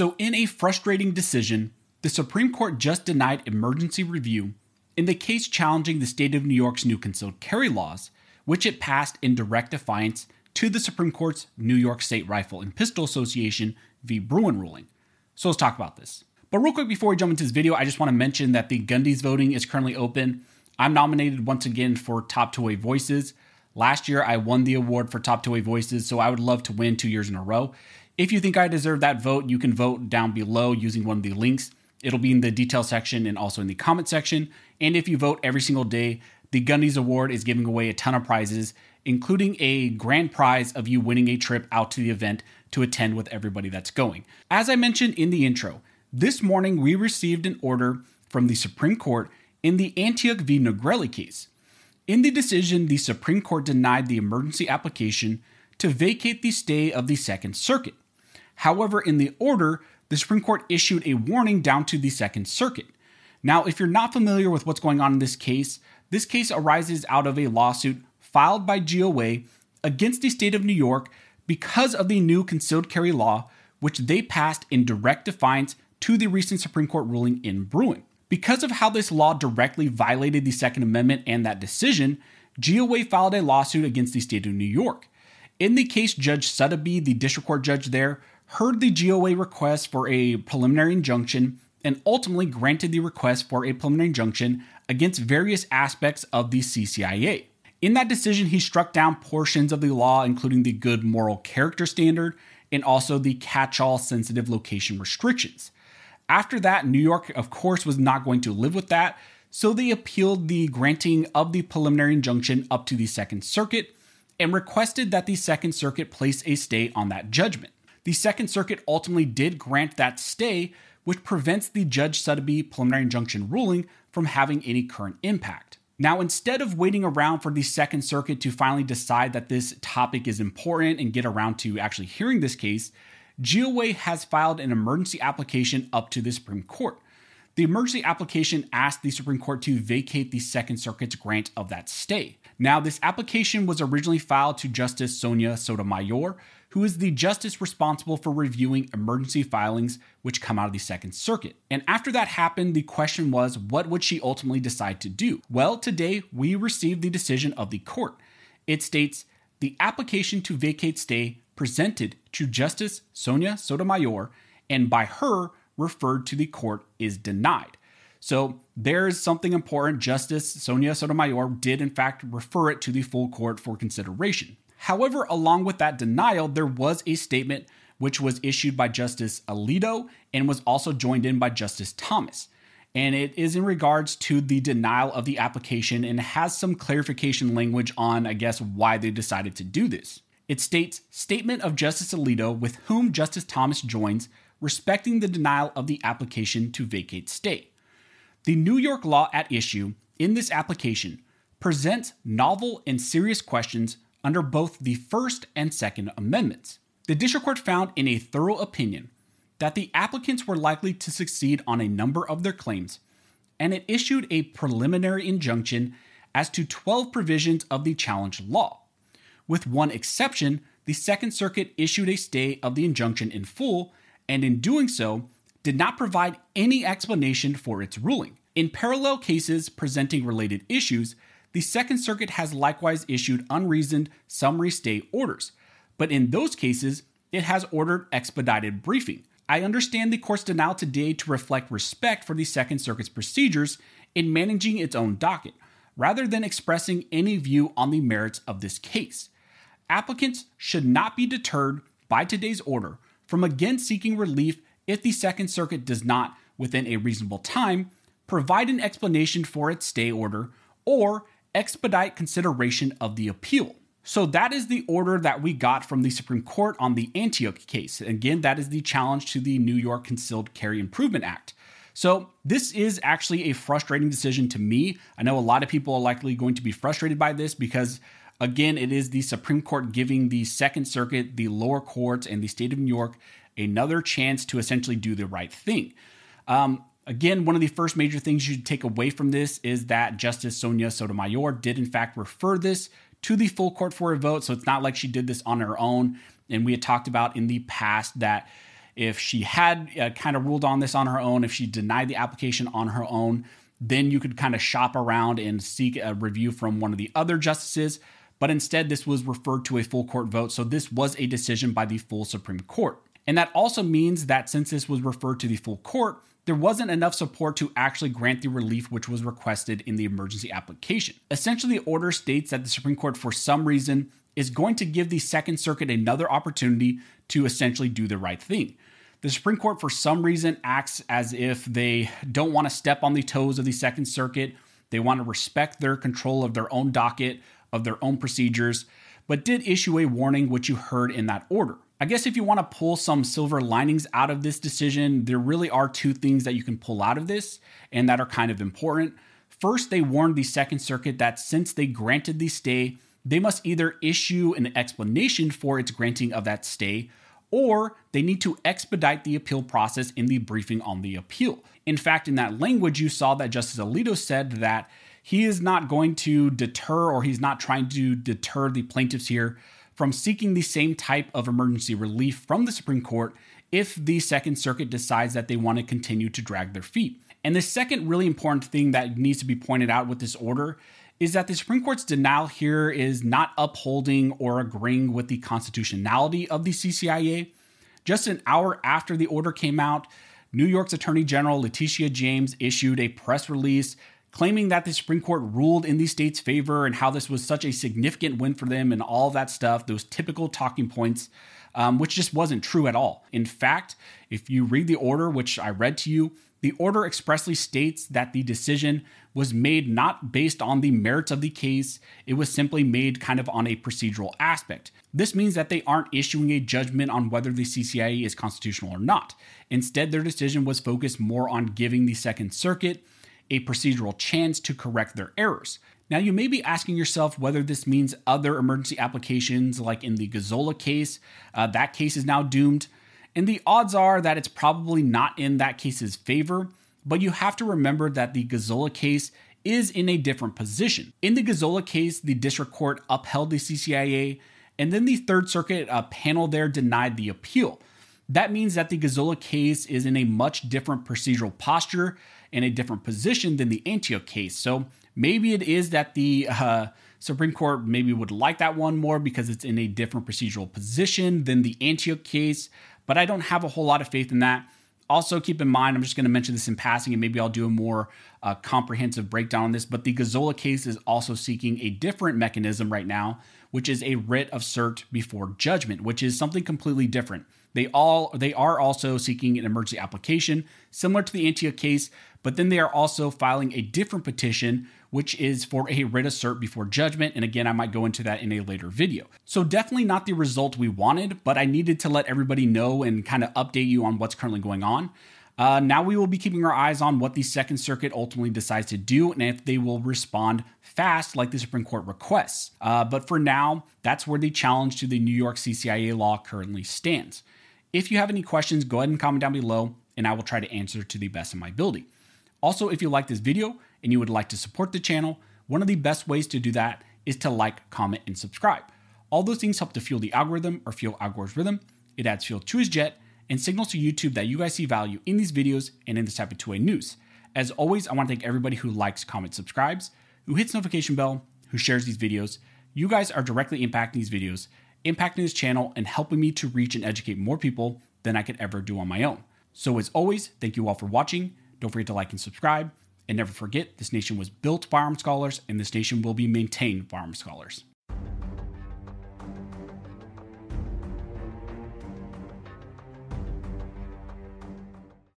So, in a frustrating decision, the Supreme Court just denied emergency review in the case challenging the state of New York's new concealed carry laws, which it passed in direct defiance to the Supreme Court's New York State Rifle and Pistol Association v. Bruen ruling. So let's talk about this. But real quick before we jump into this video, I just want to mention that the Gundies voting is currently open. I'm nominated once again for Top 2A Voices. Last year, I won the award for Top 2A Voices, so I would love to win two years in a row. If you think I deserve that vote, you can vote down below using one of the links. It'll be in the detail section and also in the comment section. And if you vote every single day, the Gundies Award is giving away a ton of prizes, including a grand prize of you winning a trip out to the event to attend with everybody that's going. As I mentioned in the intro, this morning we received an order from the Supreme Court in the Antonyuk v. Nigrelli case. In the decision, the Supreme Court denied the emergency application to vacate the stay of the Second Circuit. However, in the order, the Supreme Court issued a warning down to the Second Circuit. Now, if you're not familiar with what's going on in this case, this case arises out of a lawsuit filed by GOA against the state of New York because of the new concealed carry law, which they passed in direct defiance to the recent Supreme Court ruling in Bruen. Because of how this law directly violated the Second Amendment and that decision, GOA filed a lawsuit against the state of New York. In the case, Judge Suddaby, the district court judge there, heard the GOA request for a preliminary injunction and ultimately granted the request for a preliminary injunction against various aspects of the CCIA. In that decision, he struck down portions of the law, including the good moral character standard and also the catch all sensitive location restrictions. After that, New York, of course, was not going to live with that, so they appealed the granting of the preliminary injunction up to the Second Circuit and requested that the Second Circuit place a stay on that judgment. The Second Circuit ultimately did grant that stay, which prevents the Judge Suddaby preliminary injunction ruling from having any current impact. Now, instead of waiting around for the Second Circuit to finally decide that this topic is important and get around to actually hearing this case, GOA has filed an emergency application up to the Supreme Court. The emergency application asked the Supreme Court to vacate the Second Circuit's grant of that stay. Now, this application was originally filed to Justice Sonia Sotomayor, who is the justice responsible for reviewing emergency filings which come out of the Second Circuit. And after that happened, the question was what would she ultimately decide to do? Well, today we received the decision of the court. It states the application to vacate stay presented to Justice Sonia Sotomayor and by her referred to the court is denied. So there's something important. Justice Sonia Sotomayor did, in fact, refer it to the full court for consideration. However, along with that denial, there was a statement which was issued by Justice Alito and was also joined in by Justice Thomas. And it is in regards to the denial of the application and has some clarification language on, I guess, why they decided to do this. It states Statement of Justice Alito, with whom Justice Thomas joins, respecting the denial of the application to vacate stay. The New York law at issue in this application presents novel and serious questions under both the First and Second Amendments. The district court found in a thorough opinion that the applicants were likely to succeed on a number of their claims, and it issued a preliminary injunction as to 12 provisions of the challenged law. With one exception, the Second Circuit issued a stay of the injunction in full, and in doing so, did not provide any explanation for its ruling. In parallel cases presenting related issues, the Second Circuit has likewise issued unreasoned summary stay orders, but in those cases, it has ordered expedited briefing. I understand the court's denial today to reflect respect for the Second Circuit's procedures in managing its own docket, rather than expressing any view on the merits of this case. Applicants should not be deterred by today's order from again seeking relief if the Second Circuit does not, within a reasonable time, provide an explanation for its stay order or expedite consideration of the appeal. So that is the order that we got from the Supreme Court on the Antonyuk case. Again, that is the challenge to the New York Concealed Carry Improvement Act. So, this is actually a frustrating decision to me. I know a lot of people are likely going to be frustrated by this because, again, it is the Supreme Court giving the Second Circuit, the lower courts, and the state of New York another chance to essentially do the right thing. Um, Again, one of the first major things you should take away from this is that Justice Sonia Sotomayor did, in fact, refer this to the full court for a vote. So it's not like she did this on her own. And we had talked about in the past that If she had uh, kind of ruled on this on her own, if she denied the application on her own, then you could kind of shop around and seek a review from one of the other justices. But instead, this was referred to a full court vote. So this was a decision by the full Supreme Court. And that also means that since this was referred to the full court, there wasn't enough support to actually grant the relief which was requested in the emergency application. Essentially, the order states that the Supreme Court, for some reason, is going to give the Second Circuit another opportunity to essentially do the right thing. The Supreme Court, for some reason, acts as if they don't want to step on the toes of the Second Circuit. They want to respect their control of their own docket, of their own procedures, but did issue a warning, which you heard in that order. I guess if you want to pull some silver linings out of this decision, there really are two things that you can pull out of this and that are kind of important. First, they warned the Second Circuit that since they granted the stay, they must either issue an explanation for its granting of that stay or they need to expedite the appeal process in the briefing on the appeal. In fact, in that language, you saw that Justice Alito said that he is not going to deter or he's not trying to deter the plaintiffs here from seeking the same type of emergency relief from the Supreme Court if the Second Circuit decides that they want to continue to drag their feet. And the second really important thing that needs to be pointed out with this order is that the Supreme Court's denial here is not upholding or agreeing with the constitutionality of the CCIA. Just an hour after the order came out, New York's Attorney General Letitia James issued a press release claiming that the Supreme Court ruled in the state's favor and how this was such a significant win for them and all that stuff, those typical talking points, um, which just wasn't true at all. In fact, if you read the order, which I read to you, the order expressly states that the decision was made not based on the merits of the case, it was simply made kind of on a procedural aspect. This means that they aren't issuing a judgment on whether the CCIA is constitutional or not. Instead, their decision was focused more on giving the Second Circuit a procedural chance to correct their errors. Now, you may be asking yourself whether this means other emergency applications, like in the Gazzola case, uh, that case is now doomed. And the odds are that it's probably not in that case's favor, but you have to remember that the Gazzola case is in a different position. In the Gazzola case, the district court upheld the CCIA, and then the Third Circuit uh, panel there denied the appeal. That means that the Gazzola case is in a much different procedural posture and a different position than the Antonyuk case. So maybe it is that the uh, Supreme Court maybe would like that one more because it's in a different procedural position than the Antonyuk case, but I don't have a whole lot of faith in that. Also, keep in mind, I'm just going to mention this in passing, and maybe I'll do a more uh, comprehensive breakdown on this. But the Gazzola case is also seeking a different mechanism right now, which is a writ of cert before judgment, which is something completely different. They all they are also seeking an emergency application, similar to the Antonyuk case, but then they are also filing a different petition, which is for a writ of cert before judgment. And again, I might go into that in a later video. So definitely not the result we wanted, but I needed to let everybody know and kind of update you on what's currently going on. Uh, now we will be keeping our eyes on what the Second Circuit ultimately decides to do and if they will respond fast like the Supreme Court requests. Uh, but for now, that's where the challenge to the New York CCIA law currently stands. If you have any questions, go ahead and comment down below and I will try to answer to the best of my ability. Also, if you like this video and you would like to support the channel, one of the best ways to do that is to like, comment, and subscribe. All those things help to fuel the algorithm or fuel Al Gore's rhythm. It adds fuel to his jet and signals to YouTube that you guys see value in these videos and in this type of 2A news. As always, I want to thank everybody who likes, comments, subscribes, who hits notification bell, who shares these videos. You guys are directly impacting these videos, impacting this channel, and helping me to reach and educate more people than I could ever do on my own. So as always, thank you all for watching. Don't forget to like and subscribe. And never forget, this nation was built by armed scholars, and this nation will be maintained by armed scholars.